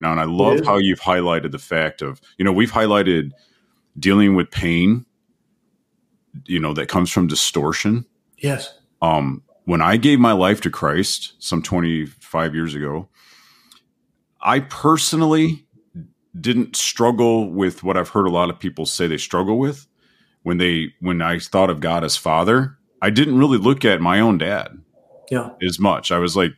now. And I love how you've highlighted the fact of, you know, we've highlighted dealing with pain, you know, that comes from distortion. Yes. Um, when I gave my life to Christ some 25 years ago, I personally didn't struggle with what I've heard a lot of people say they struggle with when they when I thought of God as father. I didn't really look at my own dad yeah. as much. I was like,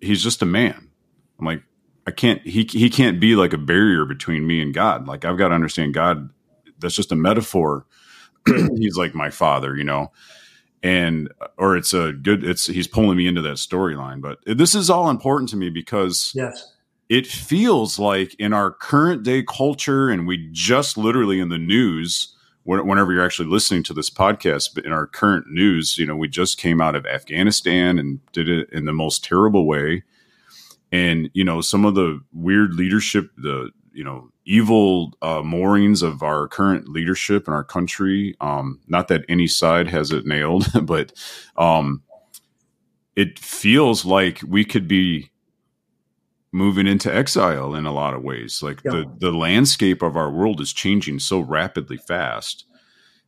he's just a man. I'm like, I can't he he can't be like a barrier between me and God. Like I've got to understand God. That's just a metaphor. he's like my father, you know and or it's a good it's he's pulling me into that storyline but this is all important to me because yes it feels like in our current day culture and we just literally in the news whenever you're actually listening to this podcast but in our current news you know we just came out of afghanistan and did it in the most terrible way and you know some of the weird leadership the you know evil uh, moorings of our current leadership in our country. Um, not that any side has it nailed, but um, it feels like we could be moving into exile in a lot of ways. Like yeah. the the landscape of our world is changing so rapidly fast.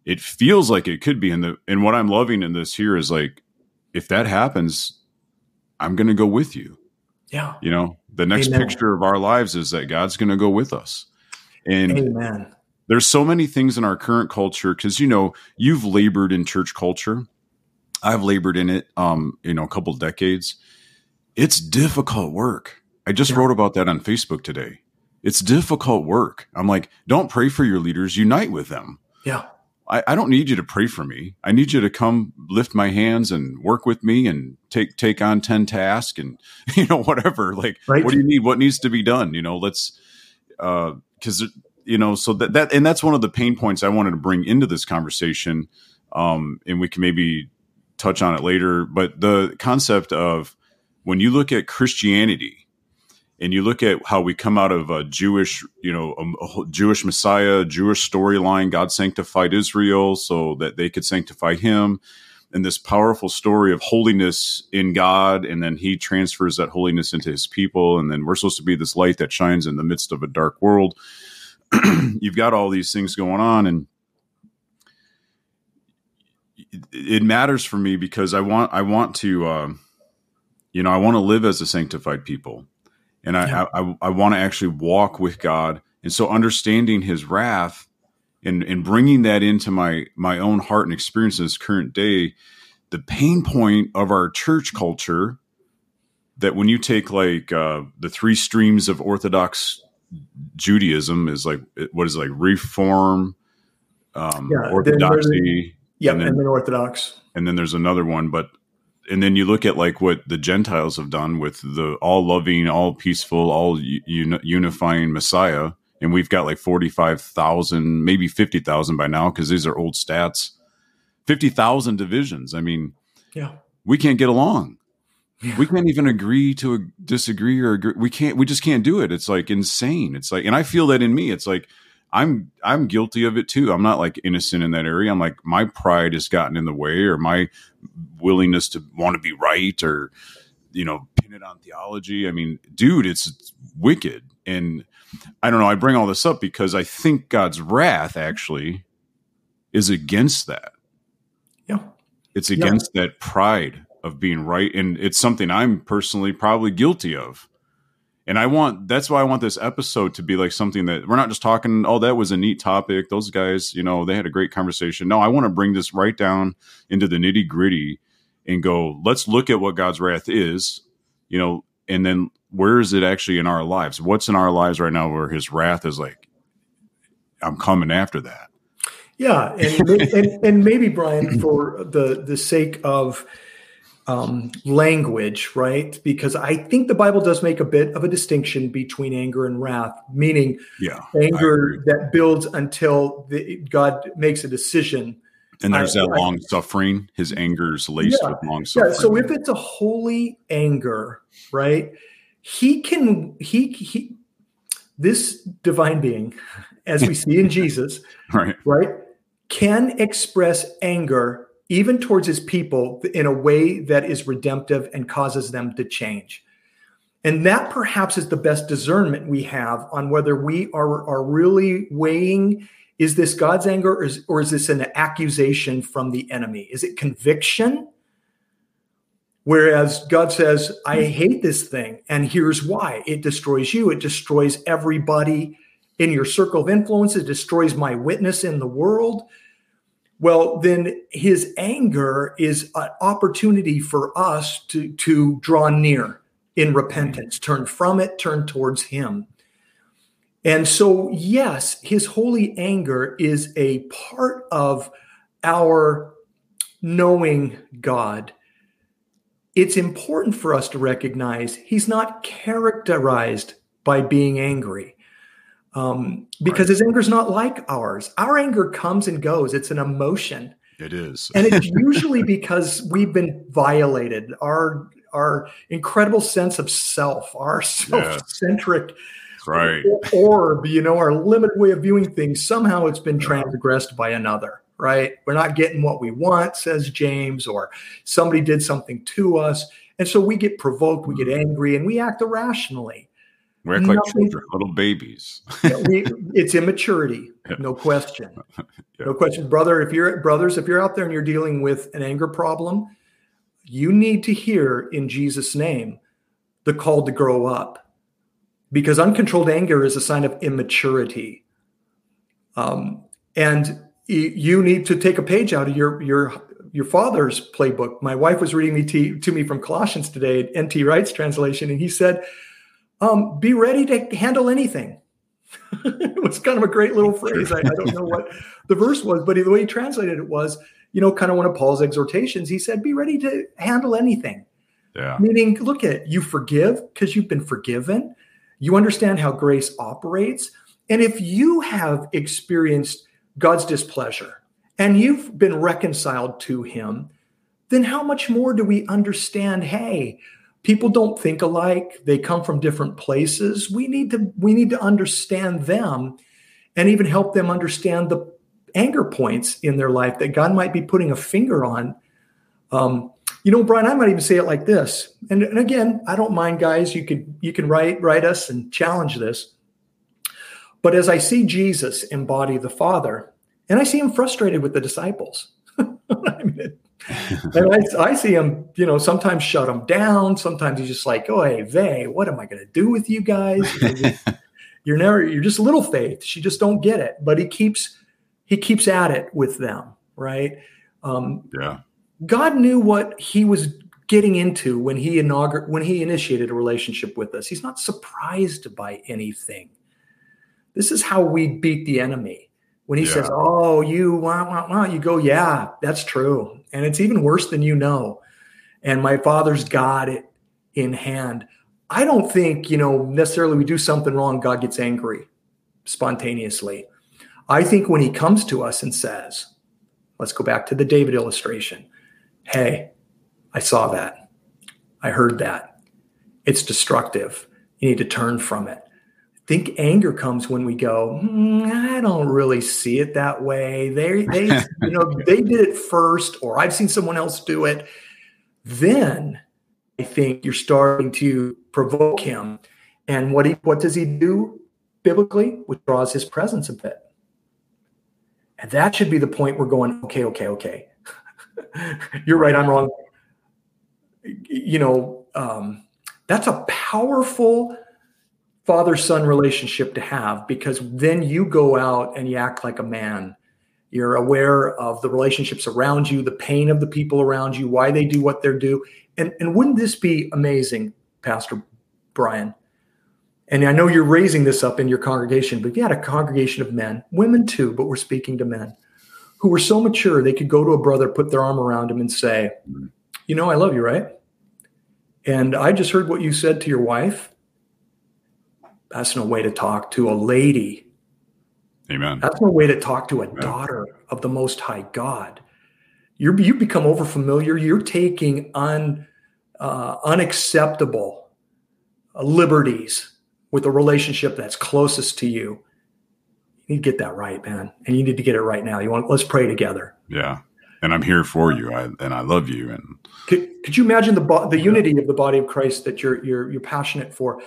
It feels like it could be. And the and what I'm loving in this here is like, if that happens, I'm going to go with you. Yeah. You know, the next Amen. picture of our lives is that God's going to go with us. And Amen. there's so many things in our current culture because you know you've labored in church culture. I've labored in it, um, you know, a couple decades. It's difficult work. I just yeah. wrote about that on Facebook today. It's difficult work. I'm like, don't pray for your leaders, unite with them. Yeah. I, I, don't need you to pray for me. I need you to come lift my hands and work with me and take take on 10 tasks and you know whatever like right. what do you need what needs to be done you know let's uh cuz you know so that that and that's one of the pain points I wanted to bring into this conversation um and we can maybe touch on it later but the concept of when you look at Christianity and you look at how we come out of a Jewish, you know, a, Jewish Messiah, Jewish storyline, God sanctified Israel so that they could sanctify him. And this powerful story of holiness in God, and then he transfers that holiness into his people. And then we're supposed to be this light that shines in the midst of a dark world. You've got all these things going on, and it matters for me because I want I want to uh, you know I want to live as a sanctified people and I yeah. I, I, I want to actually walk with God. And so understanding His wrath and and bringing that into my my own heart and experience in this current day, the pain point of our church culture that when you take like uh, the three streams of Orthodox Judaism is like what is it, like Reform, um, yeah, Orthodoxy, yeah, and then, and then Orthodox, and then there's another one, but and then you look at like what the Gentiles have done with the all loving, all peaceful, all un- unifying Messiah, and we've got like forty five thousand, maybe fifty thousand by now because these are old stats. Fifty thousand divisions. I mean, yeah, we can't get along. Yeah. We can't even agree to disagree or agree. We can't. We just can't do it. It's like insane. It's like, and I feel that in me. It's like I'm I'm guilty of it too. I'm not like innocent in that area. I'm like my pride has gotten in the way or my willingness to want to be right or you know pin it on theology. I mean, dude, it's, it's wicked. And I don't know, I bring all this up because I think God's wrath actually is against that. Yeah. It's against yeah. that pride of being right and it's something I'm personally probably guilty of and I want that's why I want this episode to be like something that we're not just talking, oh, that was a neat topic. Those guys, you know, they had a great conversation. No, I want to bring this right down into the nitty gritty and go, let's look at what God's wrath is, you know, and then where is it actually in our lives? What's in our lives right now where his wrath is like, I'm coming after that. Yeah. And, and, and maybe Brian, for the, the sake of, um, language, right? Because I think the Bible does make a bit of a distinction between anger and wrath, meaning yeah, anger that builds until the, God makes a decision. And there's I, that long suffering. His anger is laced yeah, with long suffering. Yeah. So if it's a holy anger, right? He can he he this divine being, as we see in Jesus, right, right, can express anger even towards his people in a way that is redemptive and causes them to change. And that perhaps is the best discernment we have on whether we are, are really weighing is this God's anger or is, or is this an accusation from the enemy? Is it conviction? Whereas God says, I hate this thing, and here's why it destroys you, it destroys everybody in your circle of influence, it destroys my witness in the world. Well, then his anger is an opportunity for us to, to draw near in repentance, turn from it, turn towards him. And so, yes, his holy anger is a part of our knowing God. It's important for us to recognize he's not characterized by being angry um, because right. his anger is not like ours. Our anger comes and goes, it's an emotion. It is. and it's usually because we've been violated. Our our incredible sense of self, our self-centric right. orb, you know, our limited way of viewing things, somehow it's been transgressed by another, right? We're not getting what we want, says James, or somebody did something to us. And so we get provoked, we get mm-hmm. angry, and we act irrationally. We act like children, little babies. we, it's immaturity, no question. yeah. No question, brother. If you're brothers, if you're out there and you're dealing with an anger problem, you need to hear in Jesus' name the call to grow up because uncontrolled anger is a sign of immaturity. Um, and you need to take a page out of your your your father's playbook. My wife was reading me to, to me from Colossians today, N.T. Wright's translation, and he said, um, "Be ready to handle anything." it was kind of a great little phrase. I, I, don't know what the verse was, but the way he translated it was, you know, kind of one of Paul's exhortations. He said, "Be ready to handle anything." Yeah. Meaning, look at you forgive because you've been forgiven. You understand how grace operates. And if you have experienced God's displeasure and you've been reconciled to Him, then how much more do we understand? Hey, people don't think alike. They come from different places. We need to we need to understand them and even help them understand the anger points in their life that God might be putting a finger on. Um, you know, Brian, I might even say it like this. And, and again, I don't mind, guys. You can you can write write us and challenge this. But as I see Jesus embody the Father, and I see him frustrated with the disciples. I and I, I, see him, you know, sometimes shut them down. Sometimes he's just like, "Oh, hey, Vay, what am I going to do with you guys? You're never, you're just little faith. She just don't get it." But he keeps, he keeps at it with them, right? Um, yeah. God knew what he was getting into when he inaugur- when he initiated a relationship with us. He's not surprised by anything. This is how we beat the enemy. When he yeah. says, "Oh, you wah, wah, wah," you go, "Yeah, that's true." And it's even worse than you know. And my father's got it in hand. I don't think, you know, necessarily we do something wrong, God gets angry spontaneously. I think when he comes to us and says, let's go back to the David illustration. Hey, I saw that. I heard that. It's destructive. You need to turn from it. I think anger comes when we go, mm, I don't really see it that way. They, they, you know, they did it first, or I've seen someone else do it. Then I think you're starting to provoke him. And what he, what does he do biblically? Withdraws his presence a bit. And that should be the point we're going, okay, okay, okay. You're right. I'm wrong. You know, um, that's a powerful father son relationship to have because then you go out and you act like a man. You're aware of the relationships around you, the pain of the people around you, why they do what they do. And, and wouldn't this be amazing, Pastor Brian? And I know you're raising this up in your congregation, but you had a congregation of men, women too, but we're speaking to men who were so mature they could go to a brother, put their arm around him, and say, You know, I love you, right? And I just heard what you said to your wife. That's no way to talk to a lady. Amen. That's no way to talk to a Amen. daughter of the Most High God. You're, you become overfamiliar. You're taking un, uh, unacceptable liberties with the relationship that's closest to you you need to get that right, man. And you need to get it right now. You want let's pray together. Yeah. and I'm here for you, I, and I love you. And could, could you imagine the the unity of the body of Christ that you're you're you're passionate for?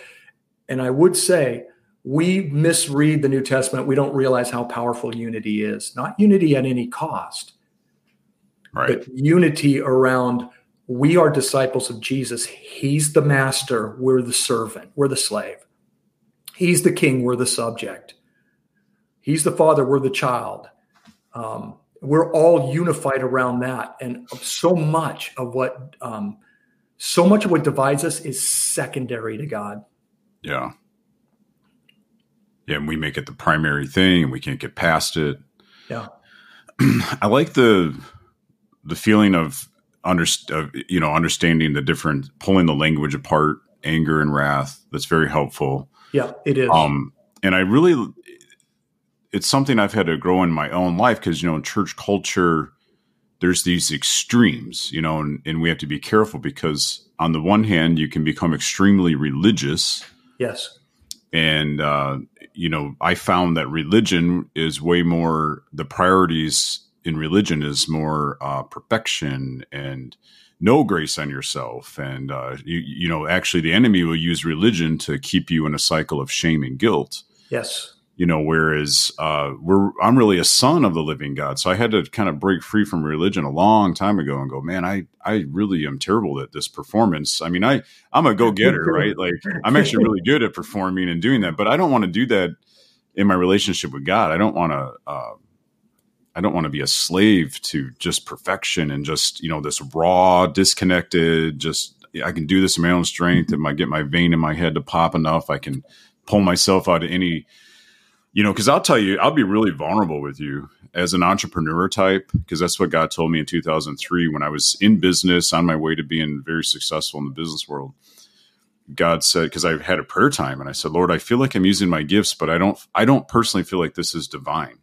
And I would say we misread the New Testament. We don't realize how powerful unity is. Not unity at any cost, right. but unity around we are disciples of Jesus. He's the master. We're the servant. We're the slave. He's the king. We're the subject. He's the father. We're the child. Um, we're all unified around that. And so much of what, um, so much of what divides us is secondary to God. Yeah. Yeah, and we make it the primary thing, and we can't get past it. Yeah. I like the the feeling of under, you know understanding the different pulling the language apart anger and wrath that's very helpful yeah it is um and i really it's something i've had to grow in my own life because you know in church culture there's these extremes you know and, and we have to be careful because on the one hand you can become extremely religious yes. And uh you know i found that religion is way more the priorities in religion is more uh, perfection and no grace on yourself. And uh, you, you know actually the enemy will use religion to keep you in a cycle of shame and guilt. Yes you know whereas uh, we're i'm really a son of the living god so i had to kind of break free from religion a long time ago and go man i i really am terrible at this performance i mean i i'm a go-getter right like i'm actually really good at performing and doing that but i don't want to do that in my relationship with god i don't want to uh, I don't want to be a slave to just perfection and just you know this raw, disconnected. Just I can do this in my own strength. If I get my vein in my head to pop enough, I can pull myself out of any. You know, because I'll tell you, I'll be really vulnerable with you as an entrepreneur type, because that's what God told me in 2003 when I was in business on my way to being very successful in the business world. God said, because I had a prayer time and I said, Lord, I feel like I'm using my gifts, but I don't, I don't personally feel like this is divine.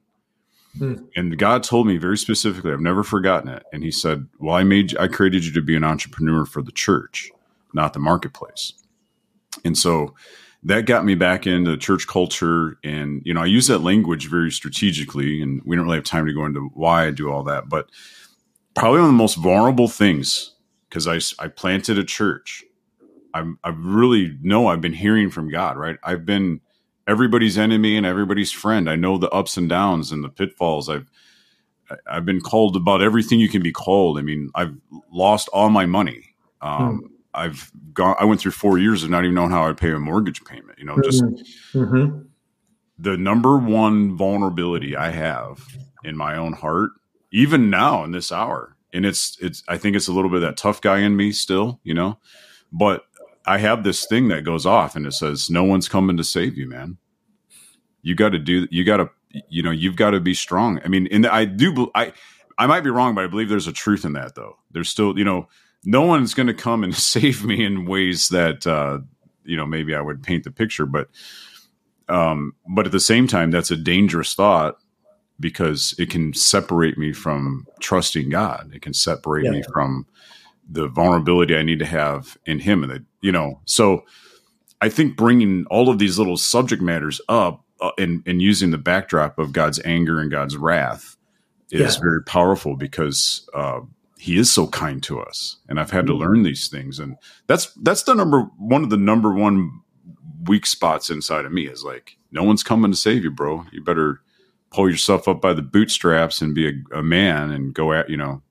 Hmm. And God told me very specifically, I've never forgotten it. And He said, "Well, I made, I created you to be an entrepreneur for the church, not the marketplace." And so that got me back into church culture. And you know, I use that language very strategically, and we don't really have time to go into why I do all that. But probably one of the most vulnerable things because I I planted a church. I'm, I really know I've been hearing from God. Right, I've been everybody's enemy and everybody's friend. I know the ups and downs and the pitfalls. I've I've been called about everything you can be called. I mean, I've lost all my money. Um, hmm. I've gone. I went through four years of not even knowing how I'd pay a mortgage payment. You know, just mm-hmm. mm-hmm. the number one vulnerability I have in my own heart, even now in this hour, and it's it's. I think it's a little bit of that tough guy in me still. You know, but I have this thing that goes off and it says, "No one's coming to save you, man. You got to do. You got to. You know, you've got to be strong. I mean, and I do. I I might be wrong, but I believe there's a truth in that, though. There's still, you know, no one's going to come and save me in ways that uh, you know maybe I would paint the picture, but um, but at the same time, that's a dangerous thought because it can separate me from trusting God. It can separate yeah. me from the vulnerability I need to have in him. And, that you know, so I think bringing all of these little subject matters up uh, and, and using the backdrop of God's anger and God's wrath is yeah. very powerful because, uh, he is so kind to us and i've had to mm-hmm. learn these things and that's that's the number one of the number one weak spots inside of me is like no one's coming to save you bro you better pull yourself up by the bootstraps and be a, a man and go at you know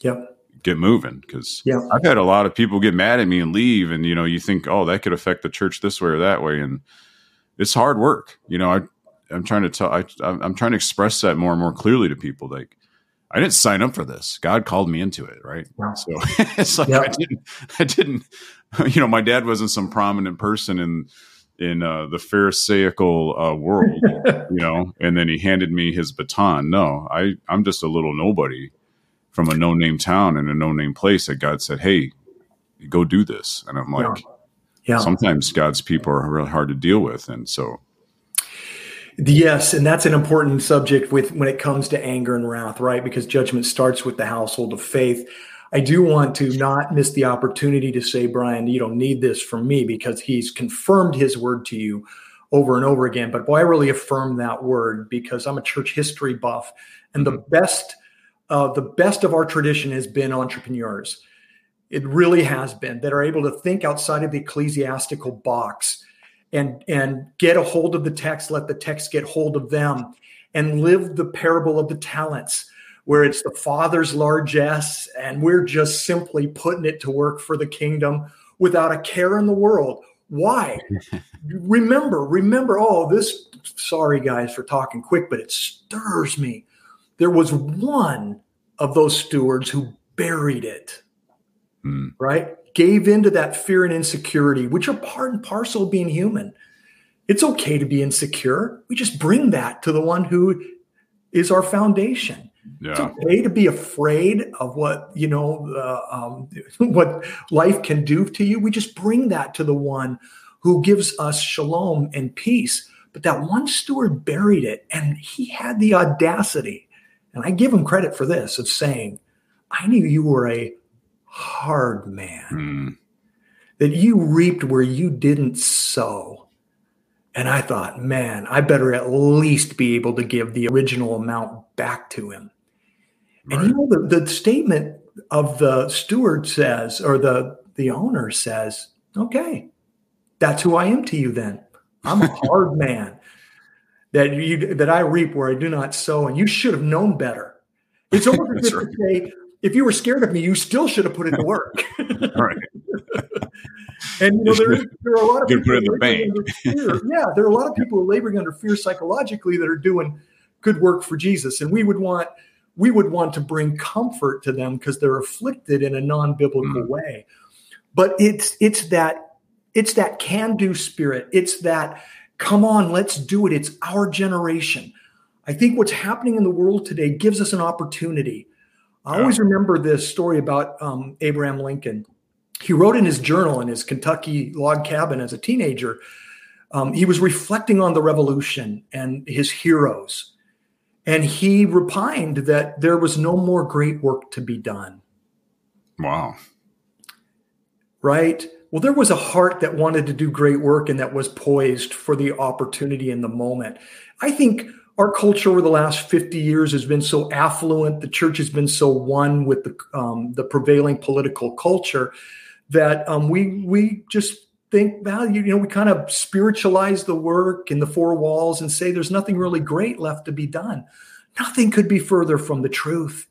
yep get moving because yeah. I've had a lot of people get mad at me and leave, and you know, you think, oh, that could affect the church this way or that way, and it's hard work. You know, I I'm trying to tell I I'm trying to express that more and more clearly to people. Like, I didn't sign up for this. God called me into it, right? Yeah. So it's like yeah. I didn't I didn't you know, my dad wasn't some prominent person in in uh, the Pharisaical uh, world, you know, and then he handed me his baton. No, I I'm just a little nobody from a no name town and a no name place that God said, Hey, go do this. And I'm like, yeah. yeah. sometimes God's people are really hard to deal with. And so, Yes, and that's an important subject with when it comes to anger and wrath, right? Because judgment starts with the household of faith. I do want to not miss the opportunity to say, Brian, you don't need this from me because he's confirmed his word to you over and over again. But boy, I really affirm that word because I'm a church history buff. And the mm-hmm. best uh, the best of our tradition has been entrepreneurs. It really has been that are able to think outside of the ecclesiastical box and and get a hold of the text, let the text get hold of them, and live the parable of the talents, where it's the Father's largesse, and we're just simply putting it to work for the kingdom without a care in the world. Why? remember, remember, oh, this, sorry guys for talking quick, but it stirs me. There was one of those stewards who buried it, mm. right? Gave into that fear and insecurity, which are part and parcel of being human. It's okay to be insecure. We just bring that to the one who is our foundation. Yeah. It's okay to be afraid of what you know, uh, um, what life can do to you. We just bring that to the one who gives us shalom and peace. But that one steward buried it, and he had the audacity, and I give him credit for this, of saying, "I knew you were a hard man, mm. that you reaped where you didn't sow." And I thought, man, I better at least be able to give the original amount back to him. Right. And you know, the, the statement of the steward says, or the, the owner says, okay, that's who I am to you then. I'm a hard man that you that I reap where I do not sow, and you should have known better. It's almost as if right. to say, if you were scared of me, you still should have put it to work. right. and you know, there, there are a lot of people put in the bank. yeah, there are a lot of people laboring under fear psychologically that are doing good work for Jesus, and we would want we would want to bring comfort to them because they're afflicted in a non-biblical mm. way. But it's it's that it's that can-do spirit. It's that come on, let's do it. It's our generation. I think what's happening in the world today gives us an opportunity. I always remember this story about um, Abraham Lincoln. He wrote in his journal in his Kentucky log cabin as a teenager. Um, he was reflecting on the revolution and his heroes and he repined that there was no more great work to be done. Wow. Right? Well, there was a heart that wanted to do great work and that was poised for the opportunity in the moment. I think our culture over the last 50 years has been so affluent, the church has been so one with the, um, the prevailing political culture that um, we, we just think value you know we kind of spiritualize the work in the four walls and say there's nothing really great left to be done. Nothing could be further from the truth.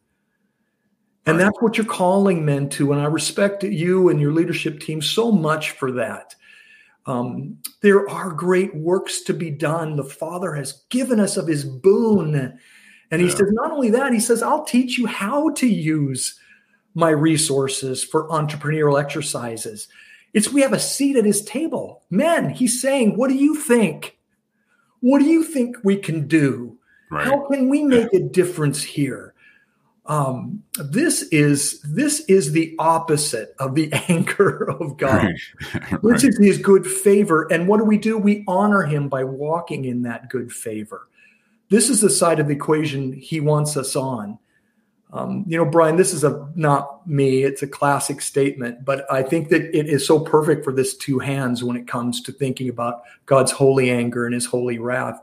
And that's what you're calling men to and i respect you and your leadership team so much for that um, there are great works to be done the father has given us of his boon and he yeah. says not only that he says i'll teach you how to use my resources for entrepreneurial exercises it's we have a seat at his table. Men, he's saying, What do you think? What do you think we can do? Right. How can we make a difference here? Um, this is this is the opposite of the anger of God. Right. right. Is his good favor. And what do we do? We honor him by walking in that good favor. This is the side of the equation he wants us on. Um, you know, Brian, this is a not me, it's a classic statement, but I think that it is so perfect for this two hands when it comes to thinking about God's holy anger and his holy wrath.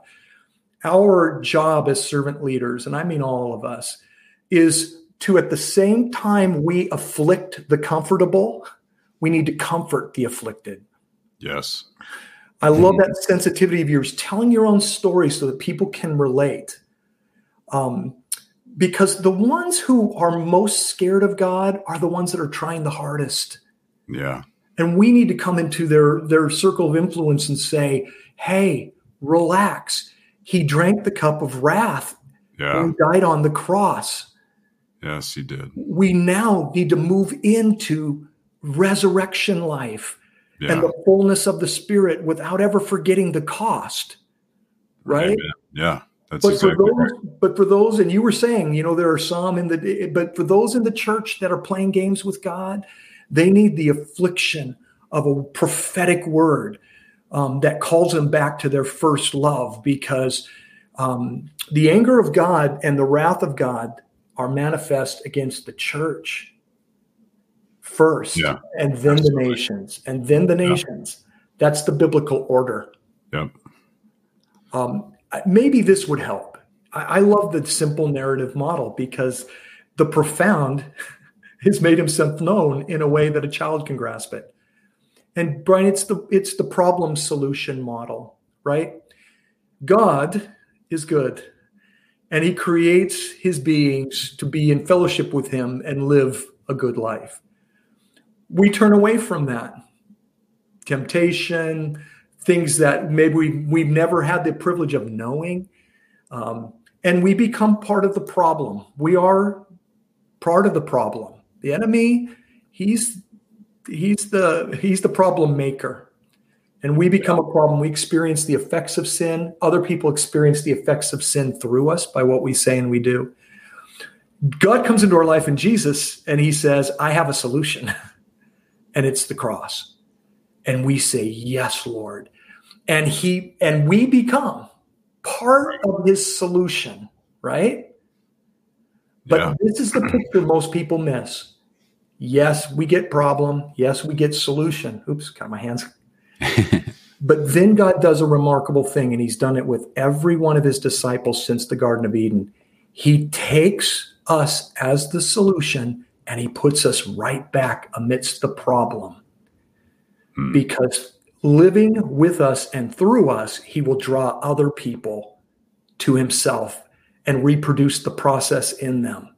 Our job as servant leaders, and I mean all of us, is to at the same time we afflict the comfortable, we need to comfort the afflicted. Yes. I love that sensitivity of yours, telling your own story so that people can relate. Um, because the ones who are most scared of God are the ones that are trying the hardest. Yeah. And we need to come into their their circle of influence and say, "Hey, relax. He drank the cup of wrath yeah. and died on the cross." Yes, he did. We now need to move into resurrection life yeah. and the fullness of the spirit without ever forgetting the cost. Right? Amen. Yeah. That's but exactly for those, right. but for those, and you were saying, you know, there are some in the, but for those in the church that are playing games with God, they need the affliction of a prophetic word um, that calls them back to their first love, because um, the anger of God and the wrath of God are manifest against the church first, yeah, and then absolutely. the nations, and then the nations. Yeah. That's the biblical order. Yep. Um, maybe this would help. I, I love the simple narrative model because the profound has made himself known in a way that a child can grasp it. And Brian, it's the it's the problem solution model, right? God is good and he creates his beings to be in fellowship with him and live a good life. We turn away from that. Temptation, things that maybe we, we've never had the privilege of knowing. Um, and we become part of the problem. We are part of the problem. The enemy, he's he's the he's the problem maker and we become a problem. We experience the effects of sin. Other people experience the effects of sin through us by what we say and we do. God comes into our life in Jesus and he says, I have a solution, and it's the cross. And we say, Yes, Lord. And he and we become part of his solution, right? But yeah. this is the picture most people miss. Yes, we get problem. Yes, we get solution. Oops, got my hands but then God does a remarkable thing, and He's done it with every one of His disciples since the Garden of Eden. He takes us as the solution and He puts us right back amidst the problem. Hmm. Because living with us and through us, He will draw other people to Himself and reproduce the process in them.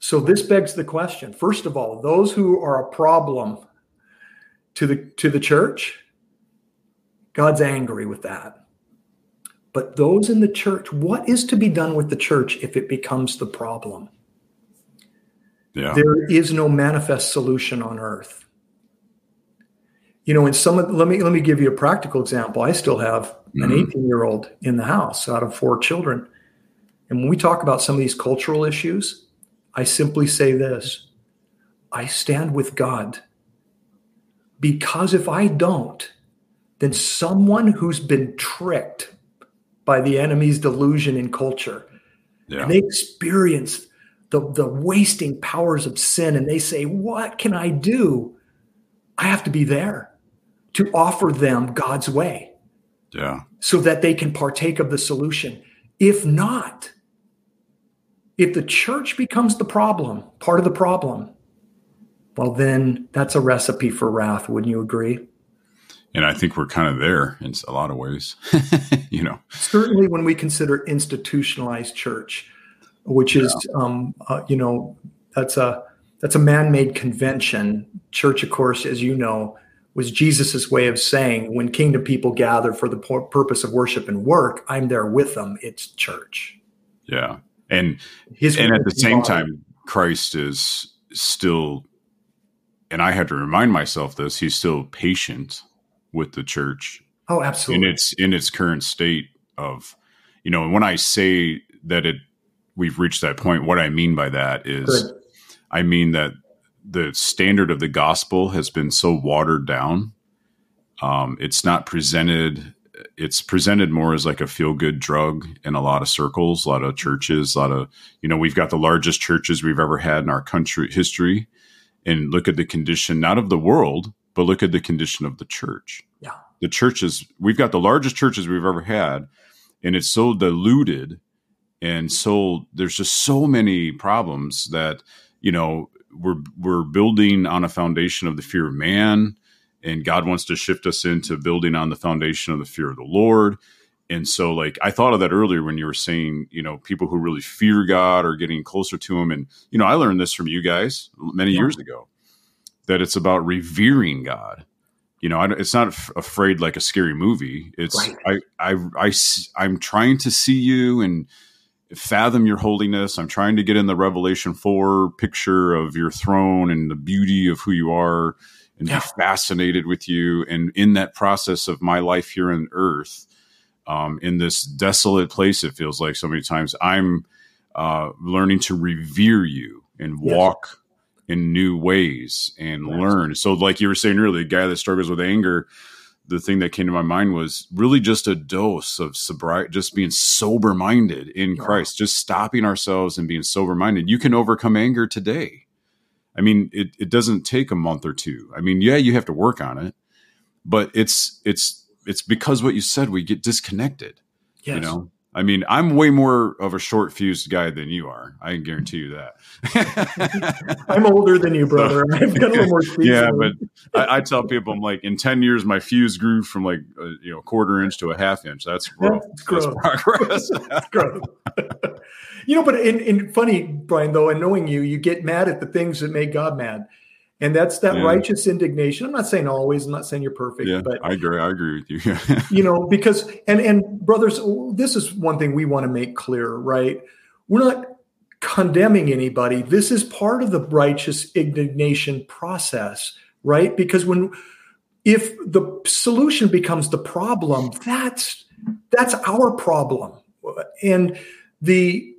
So this begs the question first of all, those who are a problem to the to the church? God's angry with that. But those in the church what is to be done with the church if it becomes the problem? Yeah. there is no manifest solution on earth. You know in some of let me let me give you a practical example. I still have an 18 mm-hmm. year old in the house out of four children. And when we talk about some of these cultural issues i simply say this. I stand with god because if I don't, then someone who's been tricked by the enemy's delusion in culture, yeah. and they experience the, the wasting powers of sin, and they say, What can I do? I have to be there to offer them God's way. Yeah. So that they can partake of the solution. If not, if the church becomes the problem, part of the problem, well, then that's a recipe for wrath. Wouldn't you agree? And I think we're kind of there in a lot of ways, you know. Certainly, when we consider institutionalized church, which is, yeah. um, uh, you know, that's a that's a man-made convention. Church, of course, as you know, was Jesus's way of saying, when kingdom people gather for the purpose of worship and work, I'm there with them. It's church. Yeah, and His and at the same time, Christ is still and I had to remind myself this, he's still patient with the church. Oh, absolutely. In its in its current state of, you know, when I say that it we've reached that point, what I mean by that is Good. I mean that the standard of the gospel has been so watered down. Um, it's not presented it's presented more as like a feel good drug in a lot of circles, a lot of churches, a lot of, you know, we've got the largest churches we've ever had in our country history and look at the condition not of the world, but look at the condition of the church. Yeah. The churches, we've got the largest churches we've ever had, and it's so diluted and so there's just so many problems that, you know, we're we're building on a foundation of the fear of man, and God wants to shift us into building on the foundation of the fear of the Lord and so, like, I thought of that earlier when you were saying, you know, people who really fear God are getting closer to Him. And, you know, I learned this from you guys many yeah. years ago that it's about revering God. You know, it's not f- afraid like a scary movie. It's, right. I, I, I, I'm trying to see you and fathom your holiness. I'm trying to get in the Revelation 4 picture of your throne and the beauty of who you are and yeah. be fascinated with you. And in that process of my life here on earth, um, in this desolate place. It feels like so many times I'm uh, learning to revere you and walk yes. in new ways and yes. learn. So, like you were saying earlier, the guy that struggles with anger, the thing that came to my mind was really just a dose of sobriety, just being sober minded in yeah. Christ, just stopping ourselves and being sober minded. You can overcome anger today. I mean, it, it doesn't take a month or two. I mean, yeah, you have to work on it, but it's it's it's because what you said we get disconnected. Yes. You know, I mean, I'm way more of a short fused guy than you are. I can guarantee you that. I'm older than you, brother. So, I've got a little more. Yeah, but I, I, tell people, I'm like, in ten years, my fuse grew from like a, you know quarter inch to a half inch. That's growth. That's. That's progress. That's growth. you know, but in, in funny, Brian, though, and knowing you, you get mad at the things that make God mad. And that's that yeah. righteous indignation. I'm not saying always, I'm not saying you're perfect, yeah, but I agree. I agree with you. you know, because and and brothers, this is one thing we want to make clear, right? We're not condemning anybody. This is part of the righteous indignation process, right? Because when if the solution becomes the problem, that's that's our problem. And the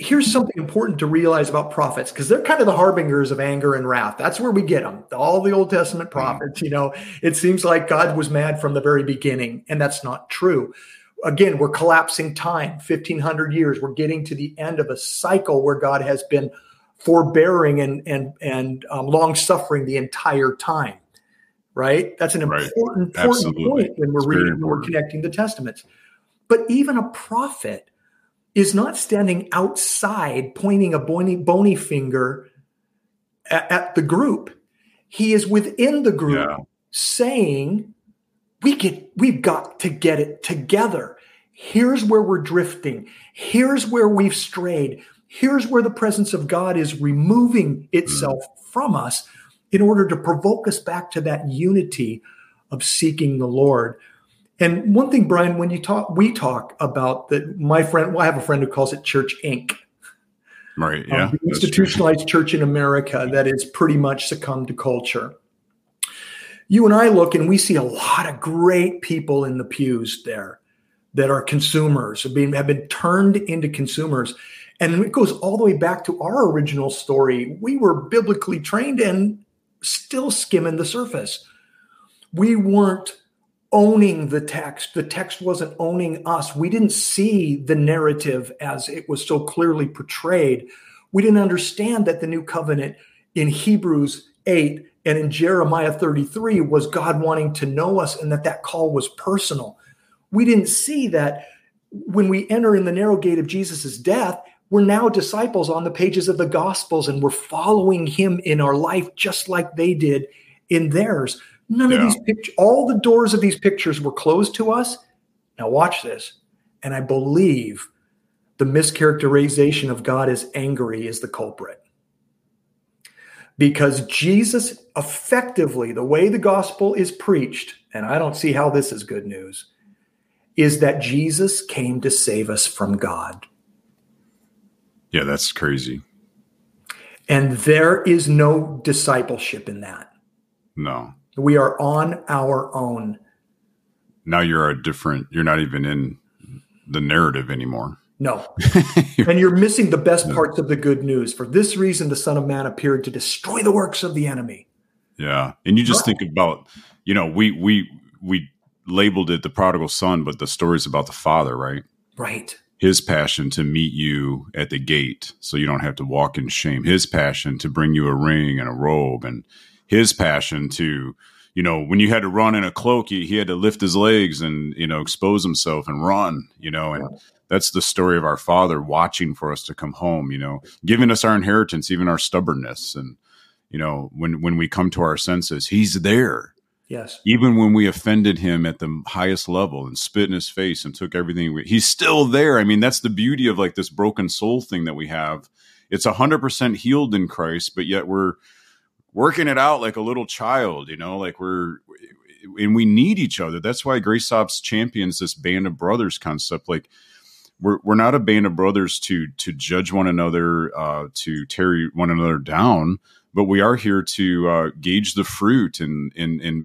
here's something important to realize about prophets because they're kind of the harbingers of anger and wrath. That's where we get them. All the Old Testament mm-hmm. prophets, you know, it seems like God was mad from the very beginning, and that's not true. Again, we're collapsing time 1500 years. We're getting to the end of a cycle where God has been forbearing and and and um, long suffering the entire time. Right? That's an important right. important Absolutely. point when we're it's reading when we're connecting the testaments. But even a prophet is not standing outside pointing a bony, bony finger at, at, the group. He is within the group yeah. saying, we get, we've got to get it together. Here's where we're drifting. Here's where we've strayed. Here's where the presence of God is removing itself mm. from us in order to provoke us back to that unity of seeking the Lord. And one thing, Brian, when you talk, we talk about that. My friend, well, I have a friend who calls it Church Inc. Right. Um, yeah. Um, the institutionalized church in America that is pretty much succumbed to culture. You and I look and we see a lot of great people in the pews there that are consumers, have been, have been turned into consumers. And it goes all the way back to our original story. We were biblically trained and still skimming the surface. We weren't owning the text. The text wasn't owning us. We didn't see the narrative as it was so clearly portrayed. We didn't understand that the new covenant in Hebrews 8 and in Jeremiah 33 was God wanting to know us and that that call was personal. We didn't see that when we enter in the narrow gate of Jesus' death, we're now disciples on the pages of the Gospels and we're following him in our life just like they did in theirs. None yeah. of these pictures, all the doors of these pictures were closed to us. Now, watch this. And I believe the mischaracterization of God as angry is the culprit. Because Jesus effectively, the way the gospel is preached, and I don't see how this is good news, is that Jesus came to save us from God. Yeah, that's crazy. And there is no discipleship in that. No. We are on our own. Now you're a different, you're not even in the narrative anymore. No. and you're missing the best parts of the good news. For this reason, the Son of Man appeared to destroy the works of the enemy. Yeah. And you just right. think about, you know, we, we, we labeled it the prodigal son, but the story's about the father, right? Right. His passion to meet you at the gate so you don't have to walk in shame. His passion to bring you a ring and a robe and his passion to you know when you had to run in a cloak he, he had to lift his legs and you know expose himself and run you know and that's the story of our father watching for us to come home you know giving us our inheritance even our stubbornness. And you know when when we come to our senses he's there. Yes. Even when we offended him at the highest level and spit in his face and took everything we, he's still there. I mean that's the beauty of like this broken soul thing that we have. It's 100% healed in christ but yet we're working it out like a little child, you know, like we're and we need each other. That's why Grace Ops champions this band of brothers concept. Like we're we're not a band of brothers to to judge one another, uh, to tear one another down, but we are here to uh, gauge the fruit and and and